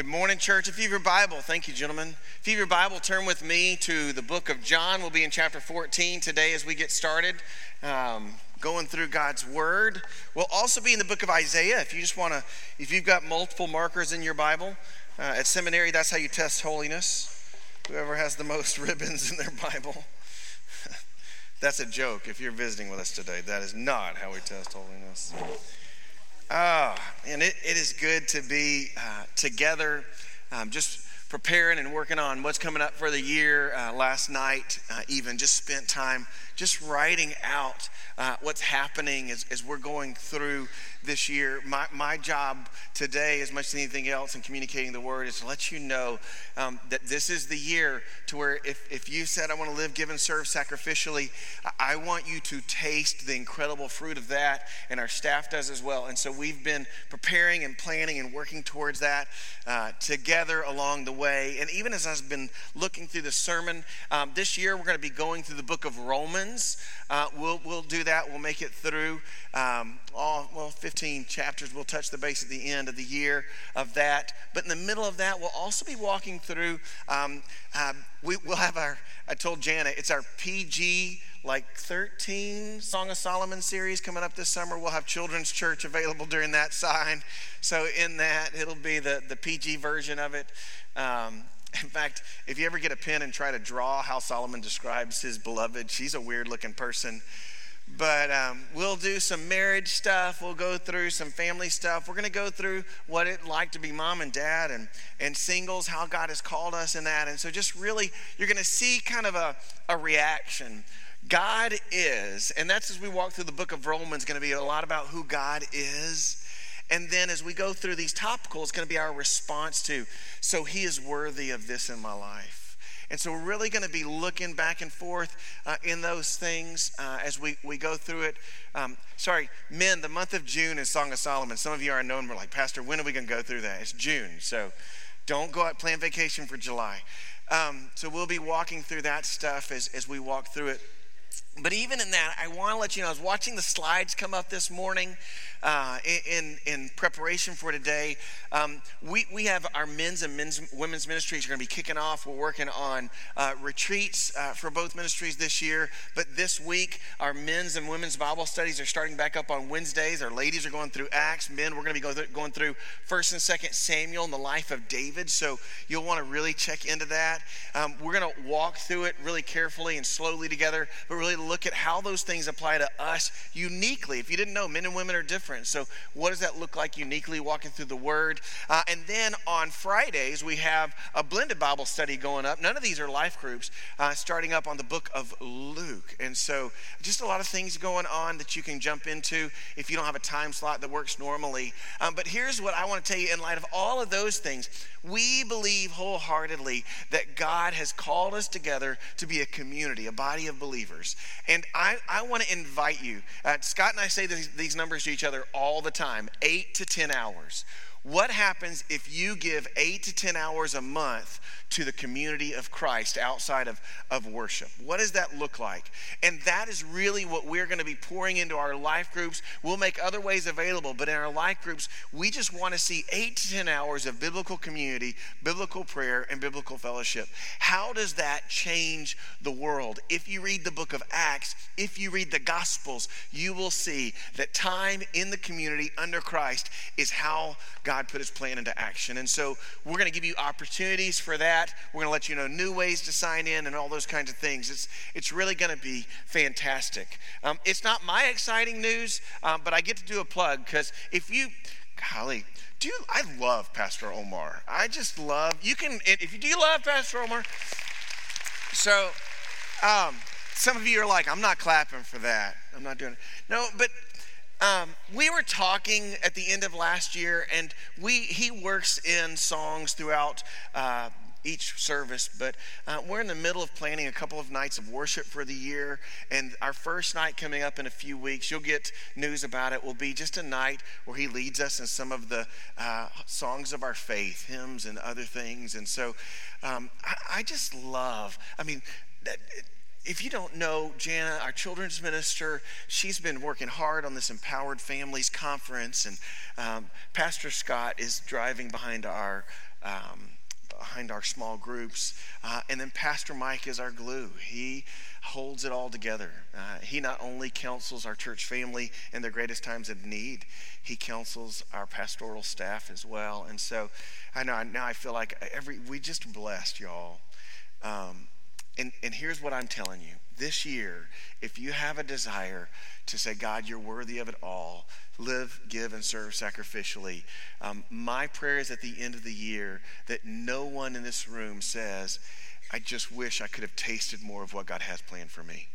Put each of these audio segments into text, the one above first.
Good morning, church. If you have your Bible, thank you, gentlemen. If you have your Bible, turn with me to the book of John. We'll be in chapter 14 today as we get started, um, going through God's Word. We'll also be in the book of Isaiah. If you just want to, if you've got multiple markers in your Bible, uh, at seminary, that's how you test holiness. Whoever has the most ribbons in their Bible. that's a joke if you're visiting with us today. That is not how we test holiness. Ah, and it, it is good to be uh, together, um, just preparing and working on what's coming up for the year. Uh, last night, uh, even just spent time just writing out uh, what's happening as, as we're going through this year. My, my job today, as much as anything else in communicating the word, is to let you know um, that this is the year to where if, if you said, I want to live, give, and serve sacrificially, I want you to taste the incredible fruit of that, and our staff does as well. And so we've been preparing and planning and working towards that uh, together along the way. And even as I've been looking through the sermon, um, this year we're going to be going through the book of Romans. Uh, we'll, we'll do that, we'll make it through um, all, well, 15 chapters. We'll touch the base at the end of the year of that. But in the middle of that, we'll also be walking through, um, um, we, will have our, I told Janet, it's our PG like 13 Song of Solomon series coming up this summer. We'll have children's church available during that sign. So in that, it'll be the, the PG version of it. Um, in fact, if you ever get a pen and try to draw how Solomon describes his beloved, she's a weird looking person. But um, we'll do some marriage stuff. We'll go through some family stuff. We're going to go through what it like to be mom and dad and, and singles, how God has called us in that. And so, just really, you're going to see kind of a, a reaction. God is, and that's as we walk through the book of Romans, going to be a lot about who God is. And then as we go through these topical, it's going to be our response to, so he is worthy of this in my life. And so we're really going to be looking back and forth uh, in those things uh, as we, we go through it. Um, sorry, men, the month of June is Song of Solomon. Some of you are unknown. We're like, Pastor, when are we going to go through that? It's June. So don't go out, plan vacation for July. Um, so we'll be walking through that stuff as, as we walk through it. But even in that, I want to let you know, I was watching the slides come up this morning uh, in, in preparation for today. Um, we, we have our men's and men's, women's ministries are going to be kicking off. We're working on uh, retreats uh, for both ministries this year. But this week, our men's and women's Bible studies are starting back up on Wednesdays. Our ladies are going through Acts. Men, we're going to be going through, going through 1st and 2nd Samuel and the life of David. So you'll want to really check into that. Um, we're going to walk through it really carefully and slowly together, but really look at how those things apply to us uniquely. If you didn't know, men and women are different. So, what does that look like uniquely walking through the Word? Uh, and then on Fridays, we have a blended Bible study going up. None of these are life groups, uh, starting up on the book of Luke. And so, just a lot of things going on that you can jump into if you don't have a time slot that works normally. Um, but here's what I want to tell you in light of all of those things we believe wholeheartedly that God has called us together to be a community, a body of believers. And I, I want to invite you. Uh, Scott and I say these, these numbers to each other all the time eight to 10 hours. What happens if you give eight to 10 hours a month to the community of Christ outside of, of worship? What does that look like? And that is really what we're going to be pouring into our life groups. We'll make other ways available, but in our life groups, we just want to see eight to 10 hours of biblical community, biblical prayer, and biblical fellowship. How does that change the world? If you read the book of Acts, if you read the Gospels, you will see that time in the community under Christ is how God put his plan into action. And so we're going to give you opportunities for that that. We're going to let you know new ways to sign in and all those kinds of things. It's, it's really going to be fantastic. Um, it's not my exciting news, um, but I get to do a plug because if you, golly, do you, I love Pastor Omar. I just love, you can, if you do you love Pastor Omar? So, um, some of you are like, I'm not clapping for that. I'm not doing it. No, but um, we were talking at the end of last year, and we he works in songs throughout uh, each service, but uh, we're in the middle of planning a couple of nights of worship for the year. And our first night coming up in a few weeks, you'll get news about it, will be just a night where he leads us in some of the uh, songs of our faith, hymns, and other things. And so um, I, I, just love, I mean, that, if you don't know Jana, our children's minister, she's been working hard on this Empowered Families Conference, and um, Pastor Scott is driving behind our. Um, behind our small groups. Uh, and then Pastor Mike is our glue. He holds it all together. Uh, he not only counsels our church family in their greatest times of need, he counsels our pastoral staff as well. And so I know now I feel like every we just blessed y'all. Um, and, and here's what I'm telling you this year, if you have a desire to say, God, you're worthy of it all, live, give, and serve sacrificially, um, my prayer is at the end of the year that no one in this room says, I just wish I could have tasted more of what God has planned for me.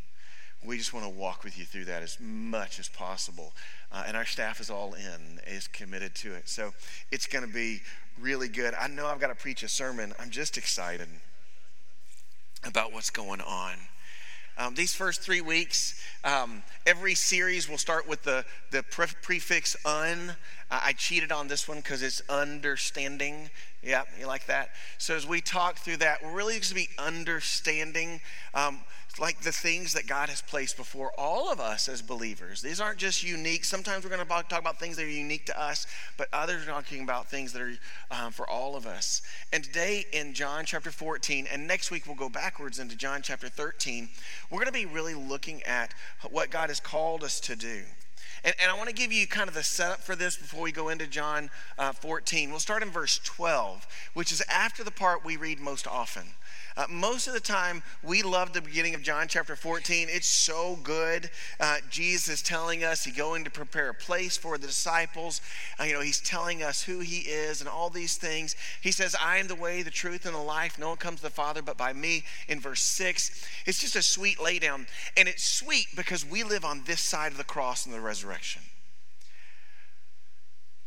We just want to walk with you through that as much as possible. Uh, and our staff is all in, is committed to it. So it's going to be really good. I know I've got to preach a sermon. I'm just excited about what's going on. Um, these first three weeks, um, every series will start with the, the pre- prefix un. Uh, I cheated on this one because it's understanding. Yeah, you like that? So as we talk through that, we're really going to be understanding um, like the things that God has placed before all of us as believers. These aren't just unique. Sometimes we're going to talk about things that are unique to us, but others are talking about things that are um, for all of us. And today in John chapter 14, and next week we'll go backwards into John chapter 13, we're going to be really looking at what God has called us to do. And, and I want to give you kind of the setup for this before we go into John uh, 14. We'll start in verse 12, which is after the part we read most often. Uh, most of the time, we love the beginning of John chapter 14. It's so good. Uh, Jesus is telling us he's going to prepare a place for the disciples. Uh, you know, he's telling us who he is and all these things. He says, I am the way, the truth, and the life. No one comes to the Father but by me in verse 6. It's just a sweet laydown. And it's sweet because we live on this side of the cross and the resurrection.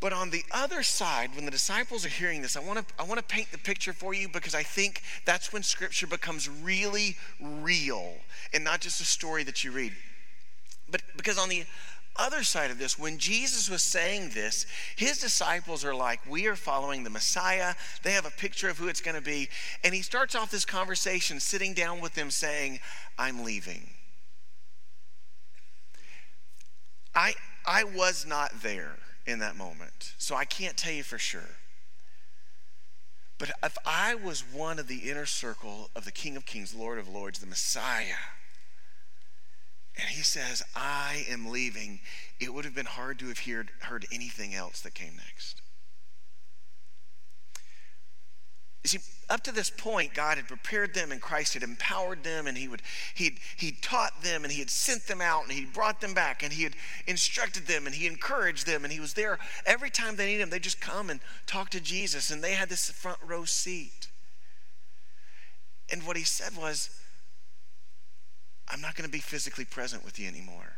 But on the other side, when the disciples are hearing this, I want to I want to paint the picture for you because I think that's when scripture becomes really real and not just a story that you read. But because on the other side of this, when Jesus was saying this, his disciples are like, We are following the Messiah. They have a picture of who it's going to be. And he starts off this conversation sitting down with them saying, I'm leaving. I, I was not there in that moment. So I can't tell you for sure. But if I was one of the inner circle of the King of Kings, Lord of Lords, the Messiah, and he says, I am leaving, it would have been hard to have heard, heard anything else that came next. You see, up to this point, God had prepared them and Christ had empowered them and he would he'd he'd taught them and he had sent them out and he brought them back and he had instructed them and he encouraged them and he was there every time they needed him. They just come and talk to Jesus and they had this front row seat. And what he said was, I'm not going to be physically present with you anymore.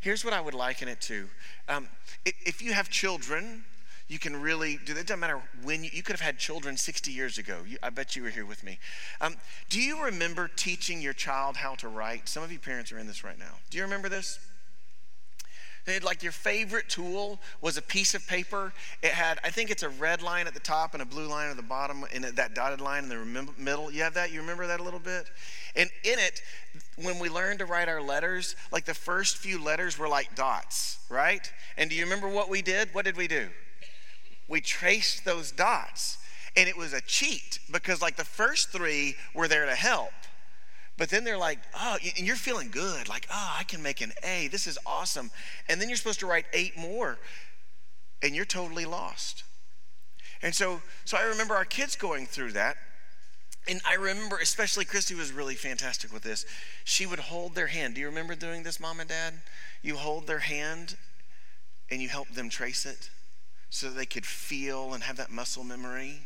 Here's what I would liken it to. Um, if you have children, you can really do. That. It doesn't matter when you, you could have had children 60 years ago. You, I bet you were here with me. Um, do you remember teaching your child how to write? Some of you parents are in this right now. Do you remember this? like your favorite tool was a piece of paper. It had, I think it's a red line at the top and a blue line at the bottom, and that dotted line in the middle. You have that? You remember that a little bit? And in it, when we learned to write our letters, like the first few letters were like dots, right? And do you remember what we did? What did we do? We traced those dots. And it was a cheat because, like, the first three were there to help. But then they're like, oh, and you're feeling good, like, oh, I can make an A. This is awesome. And then you're supposed to write eight more, and you're totally lost. And so, so I remember our kids going through that. And I remember, especially Christy was really fantastic with this. She would hold their hand. Do you remember doing this, mom and dad? You hold their hand and you help them trace it so they could feel and have that muscle memory.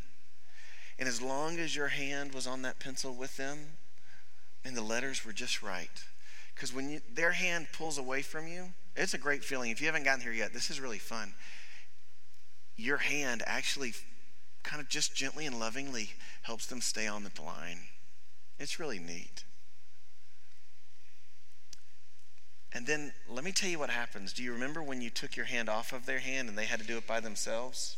And as long as your hand was on that pencil with them and the letters were just right, because when you, their hand pulls away from you, it's a great feeling. If you haven't gotten here yet, this is really fun. Your hand actually kind of just gently and lovingly helps them stay on the line. It's really neat. And then let me tell you what happens. Do you remember when you took your hand off of their hand and they had to do it by themselves?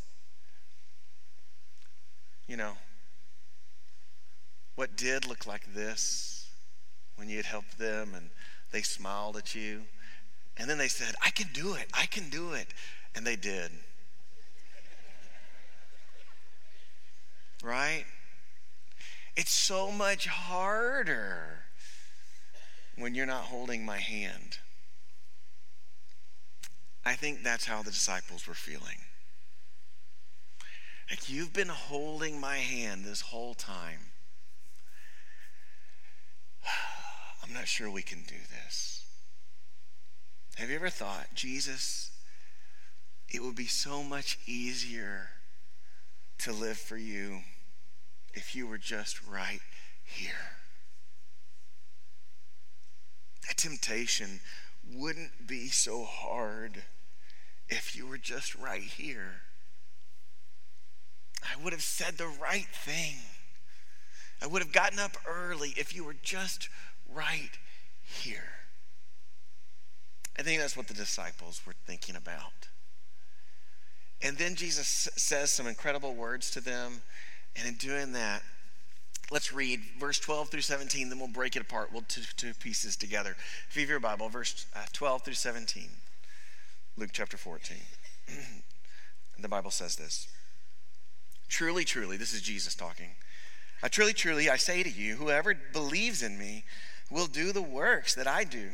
You know, what did look like this when you had helped them and they smiled at you. And then they said, I can do it, I can do it. And they did. Right? It's so much harder when you're not holding my hand. I think that's how the disciples were feeling. Like, you've been holding my hand this whole time. I'm not sure we can do this. Have you ever thought, Jesus, it would be so much easier to live for you if you were just right here? That temptation wouldn't be so hard if you were just right here. I would have said the right thing. I would have gotten up early if you were just right here. I think that's what the disciples were thinking about. And then Jesus says some incredible words to them. And in doing that, let's read verse 12 through 17, then we'll break it apart. We'll two, two pieces together. If you have your Bible, verse uh, 12 through 17, Luke chapter 14. the Bible says this Truly, truly, this is Jesus talking. I truly, truly, I say to you, whoever believes in me will do the works that I do.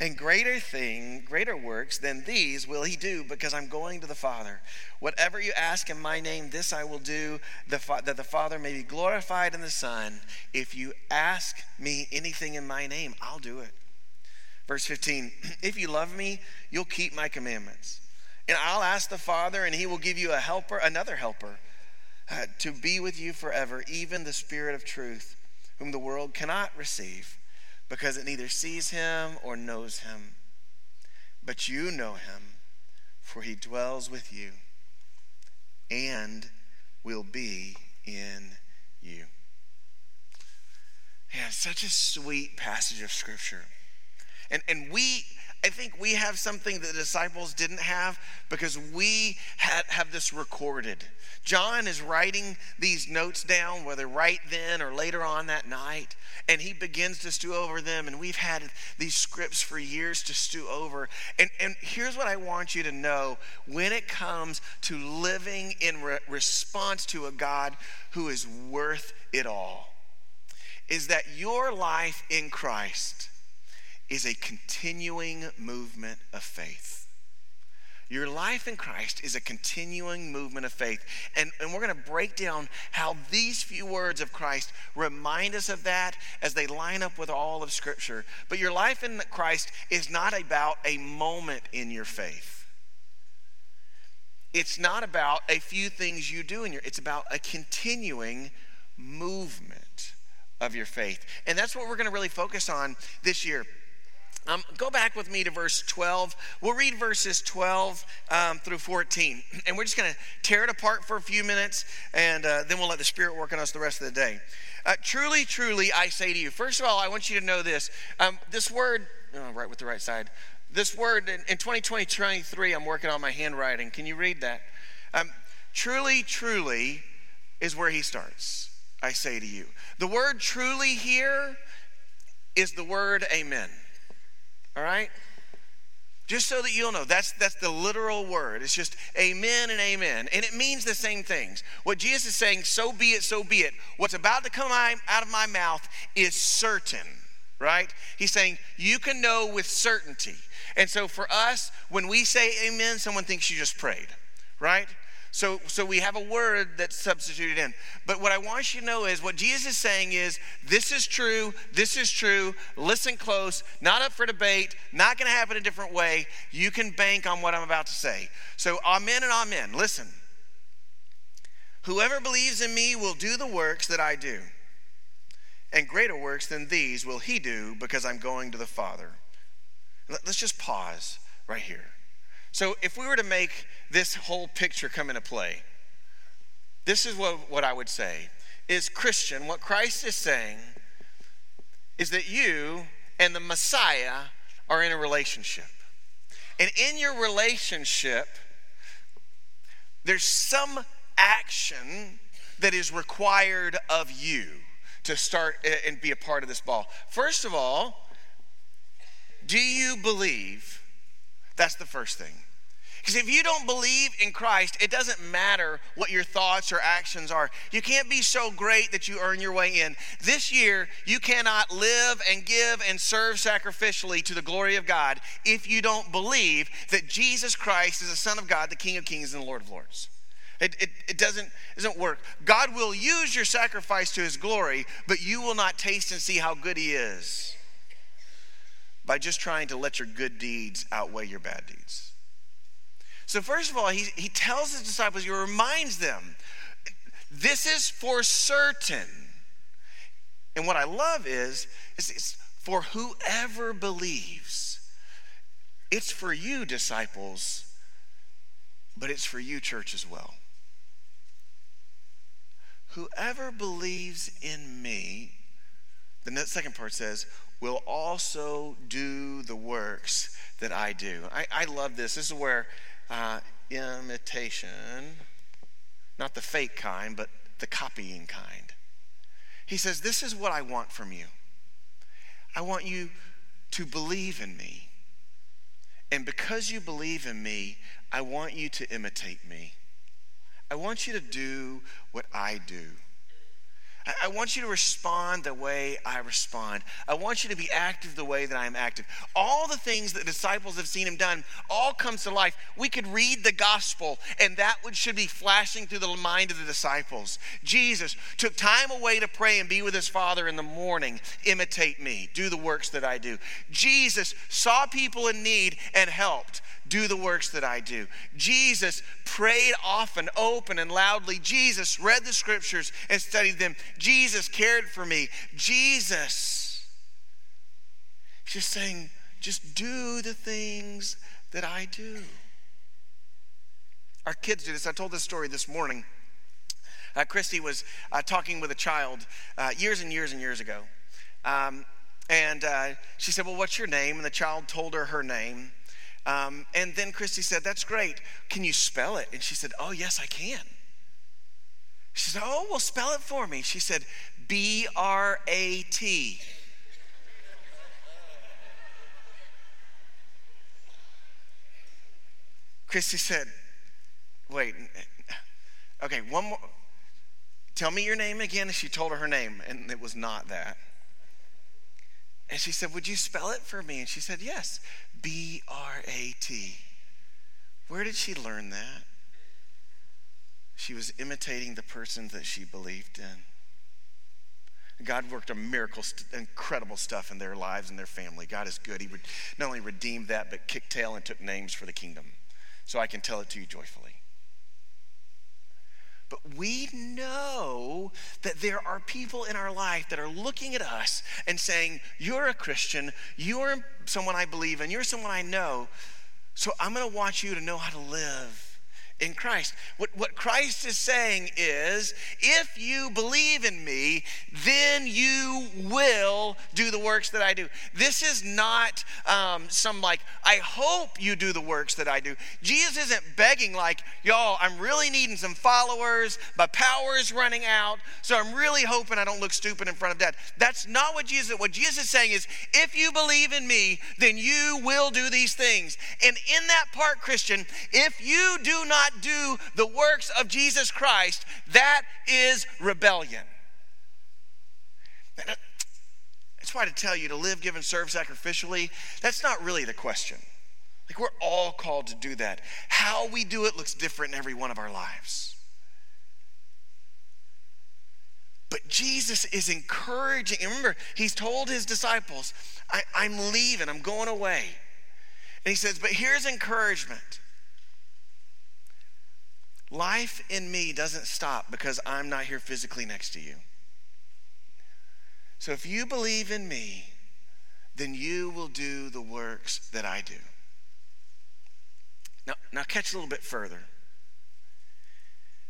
And greater thing, greater works than these will he do because I'm going to the Father. Whatever you ask in my name, this I will do, that the Father may be glorified in the Son. If you ask me anything in my name, I'll do it. Verse 15 If you love me, you'll keep my commandments. And I'll ask the Father, and he will give you a helper, another helper uh, to be with you forever, even the Spirit of truth, whom the world cannot receive because it neither sees him or knows him. But you know him, for he dwells with you and will be in you. Yeah, such a sweet passage of scripture. And, and we I think we have something that the disciples didn't have because we had, have this recorded. John is writing these notes down, whether right then or later on that night, and he begins to stew over them. And we've had these scripts for years to stew over. And, and here's what I want you to know when it comes to living in re- response to a God who is worth it all, is that your life in Christ is a continuing movement of faith. Your life in Christ is a continuing movement of faith. And, and we're going to break down how these few words of Christ remind us of that as they line up with all of Scripture. But your life in Christ is not about a moment in your faith. It's not about a few things you do in your, it's about a continuing movement of your faith. And that's what we're going to really focus on this year. Um, go back with me to verse 12. We'll read verses 12 um, through 14. And we're just going to tear it apart for a few minutes, and uh, then we'll let the Spirit work on us the rest of the day. Uh, truly, truly, I say to you. First of all, I want you to know this. Um, this word, oh, right with the right side. This word in, in 2020 23, I'm working on my handwriting. Can you read that? Um, truly, truly is where he starts. I say to you. The word truly here is the word amen. All right? Just so that you'll know, that's, that's the literal word. It's just amen and amen. And it means the same things. What Jesus is saying, so be it, so be it. What's about to come out of my mouth is certain, right? He's saying, you can know with certainty. And so for us, when we say amen, someone thinks you just prayed, right? So, so we have a word that's substituted in. But what I want you to know is what Jesus is saying is this is true, this is true. Listen close, not up for debate, not going to happen a different way. You can bank on what I'm about to say. So, amen and amen. Listen. Whoever believes in me will do the works that I do, and greater works than these will he do because I'm going to the Father. Let's just pause right here. So, if we were to make this whole picture come into play, this is what, what I would say is Christian, what Christ is saying is that you and the Messiah are in a relationship. And in your relationship, there's some action that is required of you. to start and be a part of this ball. First of all, do you believe? That's the first thing. Because if you don't believe in Christ, it doesn't matter what your thoughts or actions are. You can't be so great that you earn your way in. This year, you cannot live and give and serve sacrificially to the glory of God if you don't believe that Jesus Christ is the Son of God, the King of Kings, and the Lord of Lords. It, it, it doesn't, doesn't work. God will use your sacrifice to his glory, but you will not taste and see how good he is by just trying to let your good deeds outweigh your bad deeds. So, first of all, he, he tells his disciples, he reminds them, this is for certain. And what I love is, is it's for whoever believes. It's for you, disciples, but it's for you, church, as well. Whoever believes in me, the second part says, will also do the works that I do. I, I love this. This is where uh, imitation, not the fake kind, but the copying kind. He says, This is what I want from you. I want you to believe in me. And because you believe in me, I want you to imitate me. I want you to do what I do. I want you to respond the way I respond. I want you to be active the way that I am active. All the things that disciples have seen him done all comes to life. We could read the gospel, and that would, should be flashing through the mind of the disciples. Jesus took time away to pray and be with his Father in the morning. Imitate me. Do the works that I do. Jesus saw people in need and helped do the works that I do. Jesus prayed often, open and loudly. Jesus read the scriptures and studied them. Jesus cared for me. Jesus, just saying, just do the things that I do. Our kids do this. I told this story this morning. Uh, Christy was uh, talking with a child uh, years and years and years ago. Um, and uh, she said, Well, what's your name? And the child told her her name. Um, and then Christy said, That's great. Can you spell it? And she said, Oh, yes, I can. She said, Oh, well, spell it for me. She said, B R A T. Christy said, Wait, okay, one more. Tell me your name again. And she told her her name, and it was not that. And she said, Would you spell it for me? And she said, Yes. B R A T. Where did she learn that? She was imitating the person that she believed in. God worked a miracle, incredible stuff in their lives and their family. God is good. He would not only redeemed that, but kicked tail and took names for the kingdom. So I can tell it to you joyfully. But we know that there are people in our life that are looking at us and saying, You're a Christian, you're someone I believe in, you're someone I know, so I'm going to want you to know how to live in Christ. What, what Christ is saying is if you believe in me, then you will do the works that I do. This is not um, some like, I hope you do the works that I do. Jesus isn't begging, like, y'all, I'm really needing some followers. My power is running out. So I'm really hoping I don't look stupid in front of dad. That's not what Jesus, what Jesus is saying is, if you believe in me, then you will do these things. And in that part, Christian, if you do not not do the works of Jesus Christ, that is rebellion. Uh, that's why to tell you to live, give, and serve sacrificially, that's not really the question. Like, we're all called to do that. How we do it looks different in every one of our lives. But Jesus is encouraging. And remember, he's told his disciples, I, am leaving, I'm going away. And he says, But here's encouragement Life in me doesn't stop because I'm not here physically next to you. So if you believe in me, then you will do the works that I do. Now, now catch a little bit further.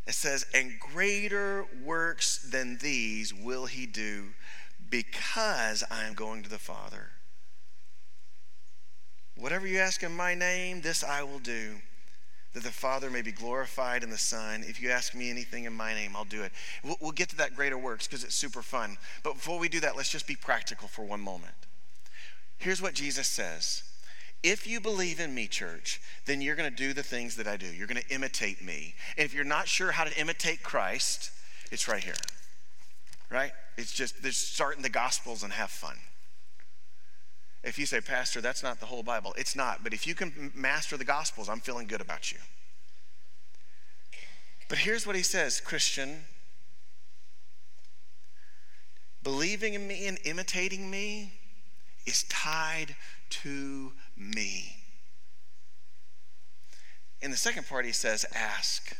It says, and greater works than these will he do because I am going to the Father. Whatever you ask in my name, this I will do that the Father may be glorified in the Son. If you ask me anything in my name, I'll do it. We'll, we'll get to that greater works because it's super fun. But before we do that, let's just be practical for one moment. Here's what Jesus says If you believe in me, church, then you're going to do the things that I do. You're going to imitate me. And if you're not sure how to imitate Christ, it's right here, right? It's just, start in the Gospels and have fun. If you say, Pastor, that's not the whole Bible, it's not. But if you can master the Gospels, I'm feeling good about you. But here's what he says Christian, believing in me and imitating me is tied to me. In the second part, he says, Ask.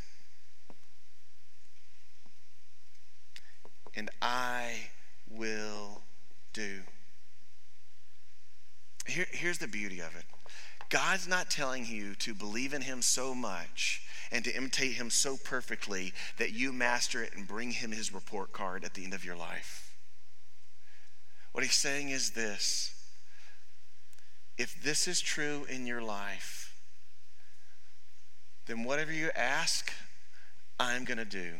And I will do. Here, here's the beauty of it God's not telling you to believe in Him so much and to imitate Him so perfectly that you master it and bring Him His report card at the end of your life. What He's saying is this if this is true in your life, then whatever you ask, I'm going to do.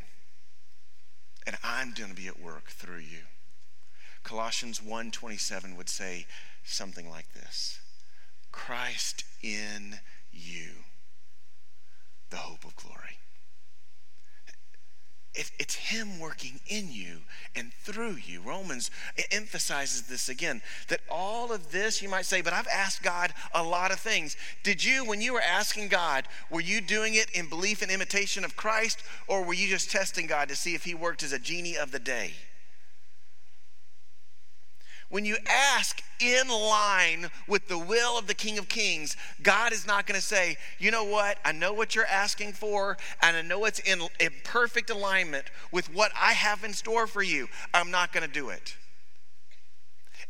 And I'm going to be at work through you. Colossians 1:27 would say, something like this Christ in you, the hope of glory. it's Him working in you and through you. Romans emphasizes this again that all of this, you might say, but I've asked God a lot of things. Did you, when you were asking God, were you doing it in belief and imitation of Christ, or were you just testing God to see if He worked as a genie of the day? When you ask in line with the will of the King of Kings, God is not going to say, you know what, I know what you're asking for, and I know it's in, in perfect alignment with what I have in store for you. I'm not going to do it.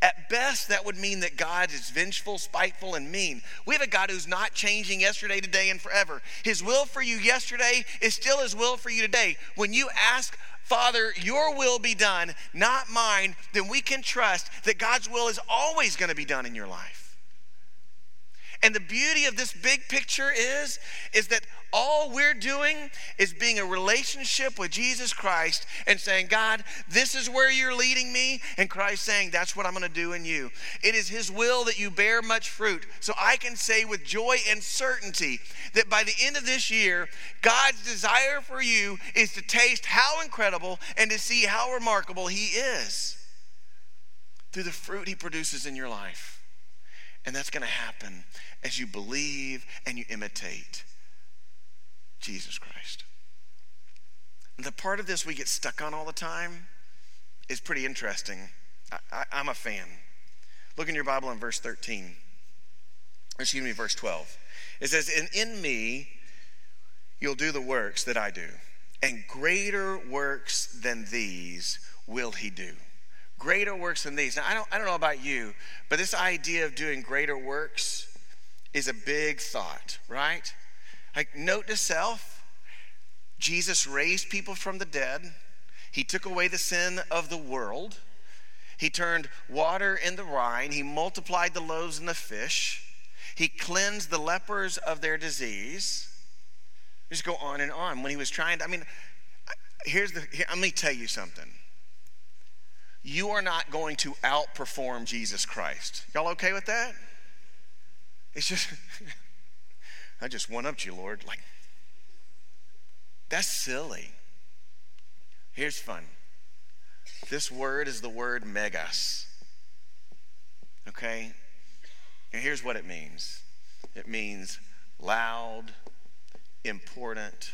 At best, that would mean that God is vengeful, spiteful, and mean. We have a God who's not changing yesterday, today, and forever. His will for you yesterday is still His will for you today. When you ask Father, your will be done, not mine, then we can trust that God's will is always going to be done in your life. And the beauty of this big picture is is that all we're doing is being a relationship with Jesus Christ and saying, God, this is where you're leading me. And Christ saying, that's what I'm going to do in you. It is His will that you bear much fruit. So I can say with joy and certainty that by the end of this year, God's desire for you is to taste how incredible and to see how remarkable He is through the fruit He produces in your life. And that's going to happen as you believe and you imitate Jesus Christ. The part of this we get stuck on all the time is pretty interesting. I, am a fan. Look in your Bible in verse 13. Excuse me, verse 12. It says, And in me you'll do the works that I do, and greater works than these will he do. Greater works than these. Now, I don't, I don't know about you, but this idea of doing greater works is a big thought, right? Like, note to self Jesus raised people from the dead, He took away the sin of the world, He turned water into wine, He multiplied the loaves and the fish, He cleansed the lepers of their disease. Just go on and on. When He was trying to, I mean, here's the, here, let me tell you something. You are not going to outperform Jesus Christ. Y'all okay with that? It's just. I just one upped you, Lord. Like, that's silly. Here's fun. This word is the word megas. Okay? And here's what it means it means loud, important.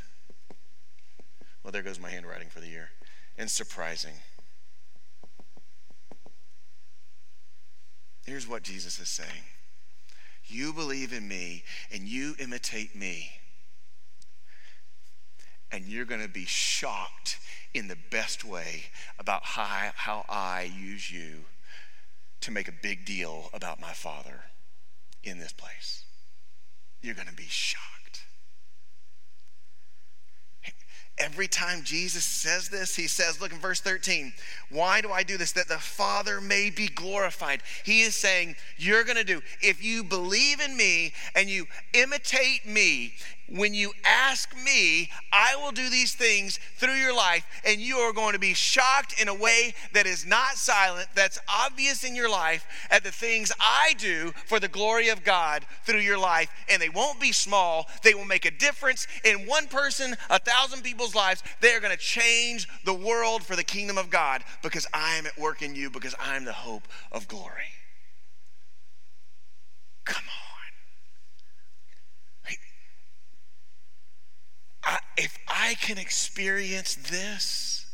Well, there goes my handwriting for the year. And surprising. Here's what Jesus is saying you believe in me and you imitate me. And you're going to be shocked in the best way about how, how I use you to make a big deal about my Father in this place. You're going to be shocked. Every time Jesus says this, he says, look in verse 13, why do I do this? That the Father may be glorified. He is saying, you're going to do, if you believe in me and you imitate me, when you ask me, I will do these things through your life, and you are going to be shocked in a way that is not silent, that's obvious in your life, at the things I do for the glory of God through your life. And they won't be small, they will make a difference in one person, a thousand people's lives. They are going to change the world for the kingdom of God because I am at work in you, because I'm the hope of glory. Come on. I, if I can experience this,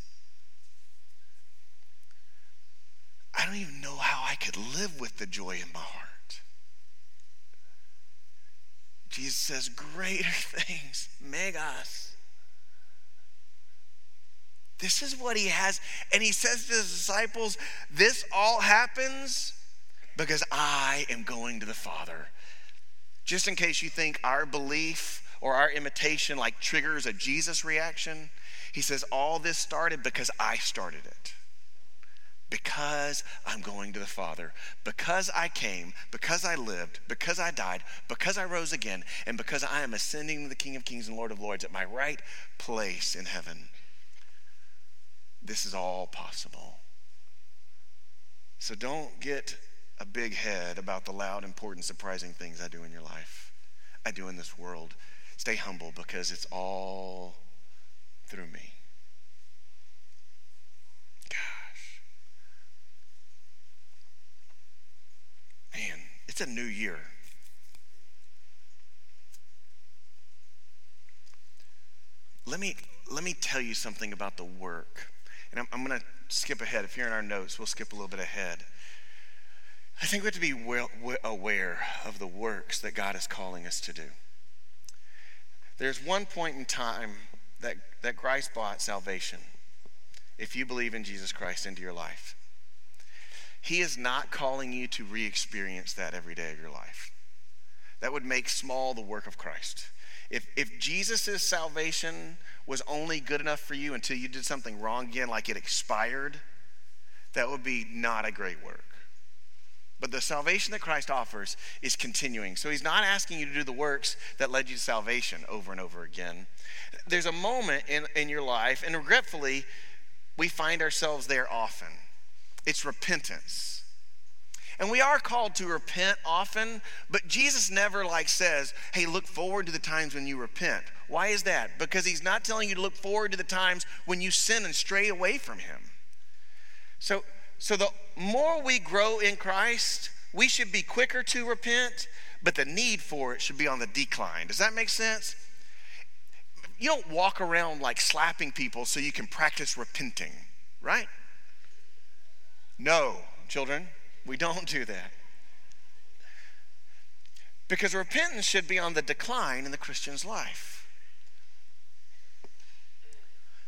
I don't even know how I could live with the joy in my heart. Jesus says, Greater things, megas. This is what he has. And he says to his disciples, This all happens because I am going to the Father. Just in case you think our belief or our imitation like triggers a Jesus reaction. He says, All this started because I started it. Because I'm going to the Father. Because I came, because I lived, because I died, because I rose again, and because I am ascending to the King of Kings and Lord of Lords at my right place in heaven. This is all possible. So don't get a big head about the loud, important, surprising things I do in your life, I do in this world. Stay humble because it's all through me. Gosh. Man, it's a new year. Let me, let me tell you something about the work. And I'm, I'm going to skip ahead. If you're in our notes, we'll skip a little bit ahead. I think we have to be well, aware of the works that God is calling us to do. There's one point in time that, that Christ bought salvation if you believe in Jesus Christ into your life. He is not calling you to re experience that every day of your life. That would make small the work of Christ. If, if Jesus' salvation was only good enough for you until you did something wrong again, like it expired, that would be not a great work. But the salvation that Christ offers is continuing. So he's not asking you to do the works that led you to salvation over and over again. There's a moment in, in your life, and regretfully, we find ourselves there often. It's repentance. And we are called to repent often, but Jesus never like says, "Hey, look forward to the times when you repent." Why is that? Because he's not telling you to look forward to the times when you sin and stray away from him. So so the more we grow in Christ, we should be quicker to repent, but the need for it should be on the decline. Does that make sense? You don't walk around like slapping people so you can practice repenting, right? No, children, we don't do that. Because repentance should be on the decline in the Christian's life.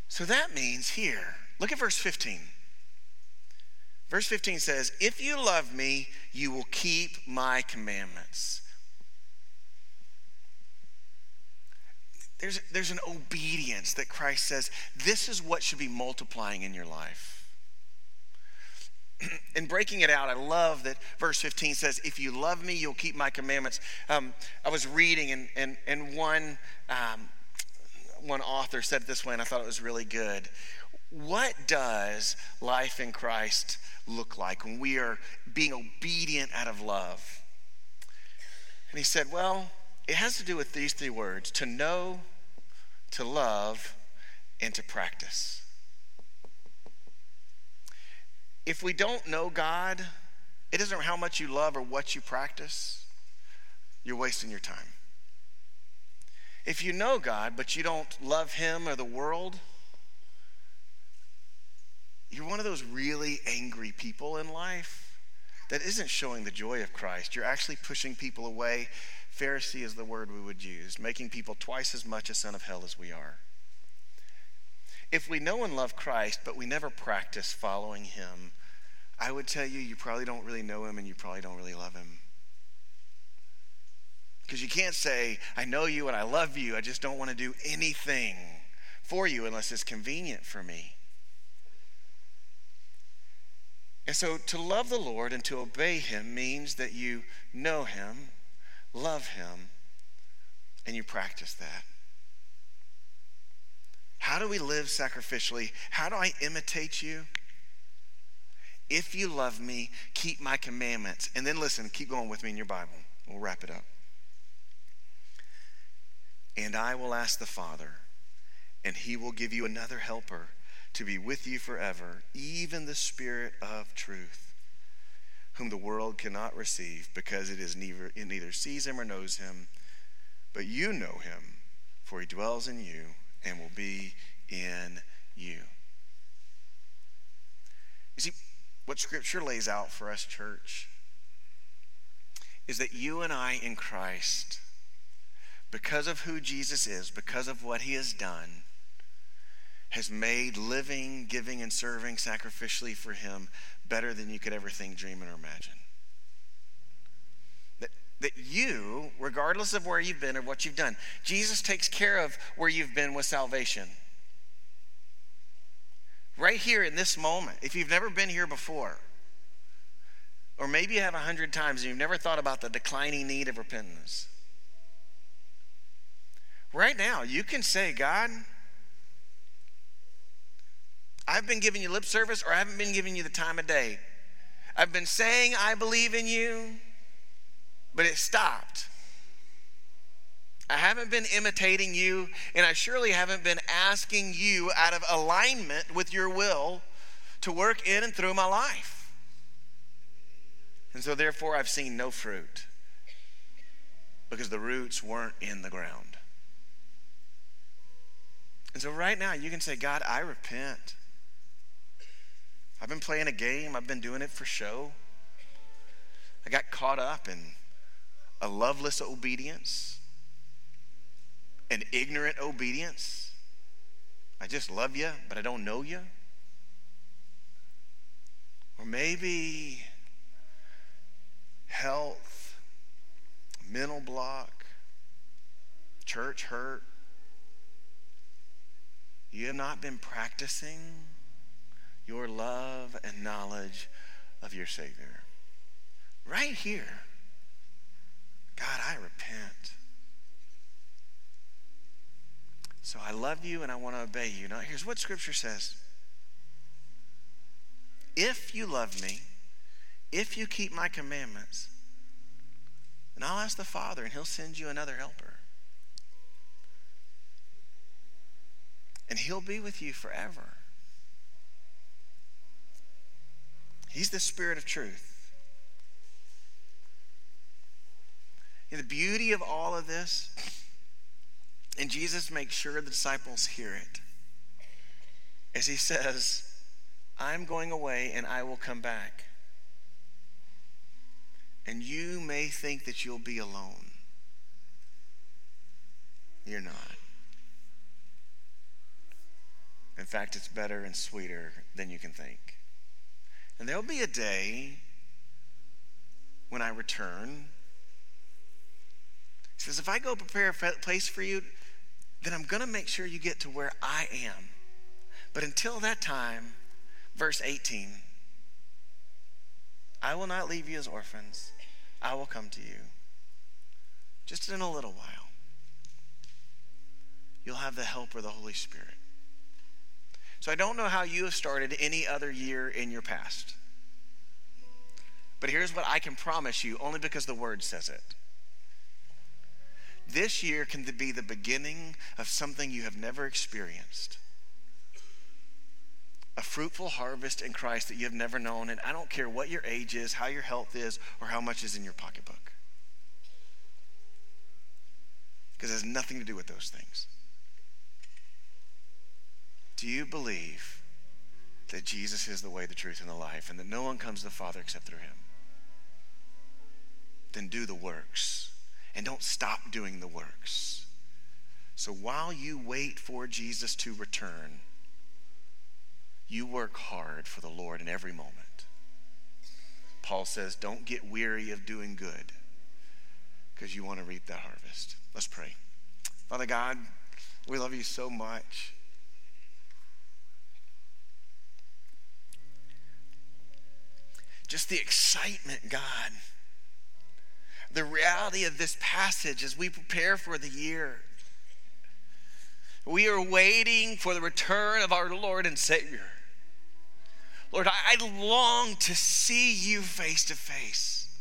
So that means here, look at verse 15. Verse 15 says, If you love me, you will keep my commandments. There's, there's an obedience that Christ says, this is what should be multiplying in your life. in breaking it out, I love that verse 15 says, If you love me, you'll keep my commandments. Um, I was reading, and, and, and one, um, one author said it this way, and I thought it was really good. What does life in Christ look like when we are being obedient out of love? And he said, Well, it has to do with these three words to know, to love, and to practice. If we don't know God, it doesn't matter how much you love or what you practice, you're wasting your time. If you know God, but you don't love Him or the world, you're one of those really angry people in life that isn't showing the joy of Christ. You're actually pushing people away. Pharisee is the word we would use, making people twice as much a son of hell as we are. If we know and love Christ, but we never practice following him, I would tell you, you probably don't really know him and you probably don't really love him. Because you can't say, I know you and I love you, I just don't want to do anything for you unless it's convenient for me. And so to love the Lord and to obey Him means that you know Him, love Him, and you practice that. How do we live sacrificially? How do I imitate you? If you love me, keep my commandments. And then listen, keep going with me in your Bible. We'll wrap it up. And I will ask the Father, and he will give you another helper to be with you forever, even the Spirit of truth, whom the world cannot receive because it is neither, it neither sees him or knows him. But you know him, for he dwells in you and will be in you. You see, what Scripture lays out for us, church, is that you and I in Christ, because of who Jesus is, because of what he has done, has made living, giving, and serving sacrificially for him better than you could ever think, dream, or imagine. That, that you, regardless of where you've been or what you've done, Jesus takes care of where you've been with salvation. Right here in this moment, if you've never been here before, or maybe you have a hundred times and you've never thought about the declining need of repentance. Right now, you can say, God, I've been giving you lip service or I haven't been giving you the time of day. I've been saying I believe in you, but it stopped. I haven't been imitating you, and I surely haven't been asking you out of alignment with your will to work in and through my life. And so, therefore, I've seen no fruit because the roots weren't in the ground. And so, right now, you can say, God, I repent. I've been playing a game, I've been doing it for show. I got caught up in a loveless obedience, an ignorant obedience. I just love you, but I don't know you. Or maybe health, mental block, church hurt. You have not been practicing your love and knowledge of your Savior. Right here, God, I repent. So I love you and I want to obey you. Now, here's what Scripture says If you love me, if you keep my commandments, then I'll ask the Father and he'll send you another helper. And he'll be with you forever. He's the Spirit of truth. And the beauty of all of this, and Jesus makes sure the disciples hear it, as he says, I'm going away and I will come back. And you may think that you'll be alone. You're not. In fact, it's better and sweeter than you can think. And there'll be a day when I return. He says, if I go prepare a place for you, then I'm going to make sure you get to where I am. But until that time, verse 18, I will not leave you as orphans. I will come to you. Just in a little while. You'll have the help of the Holy Spirit. So I don't know how you have started any other year in your past. But here's what I can promise you, only because the word says it. This year can be the beginning of something you have never experienced. A fruitful harvest in Christ that you have never known. And I don't care what your age is, how your health is, or how much is in your pocketbook. Because it has nothing to do with those things. Do you believe that Jesus is the way, the truth, and the life, and that no one comes to the Father except through him? Then do the works. And don't stop doing the works. So while you wait for Jesus to return, you work hard for the Lord in every moment. Paul says, don't get weary of doing good because you want to reap that harvest. Let's pray. Father God, we love you so much. Just the excitement, God, the reality of this passage as we prepare for the year. We are waiting for the return of our Lord and Savior. Lord, I long to see you face to face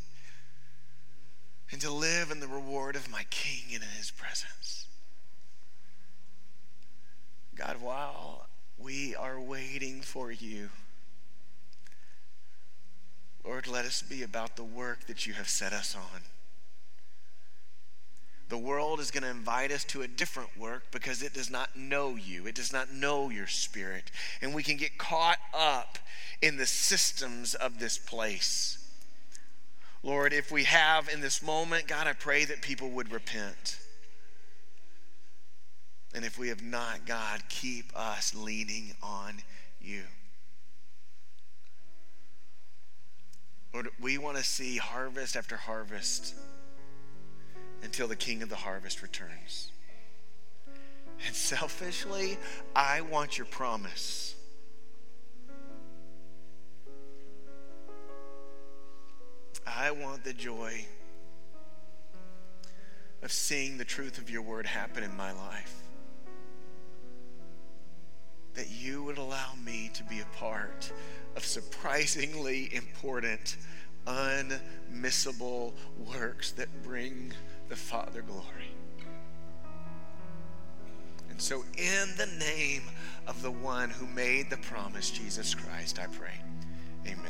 and to live in the reward of my King and in his presence. God, while we are waiting for you, Lord, let us be about the work that you have set us on. The world is going to invite us to a different work because it does not know you. It does not know your spirit. And we can get caught up in the systems of this place. Lord, if we have in this moment, God, I pray that people would repent. And if we have not, God, keep us leaning on you. Lord, we want to see harvest after harvest until the king of the harvest returns. And selfishly, I want your promise. I want the joy of seeing the truth of your word happen in my life. That you would allow me to be a part of surprisingly important, unmissable works that bring the Father glory. And so, in the name of the one who made the promise, Jesus Christ, I pray. Amen.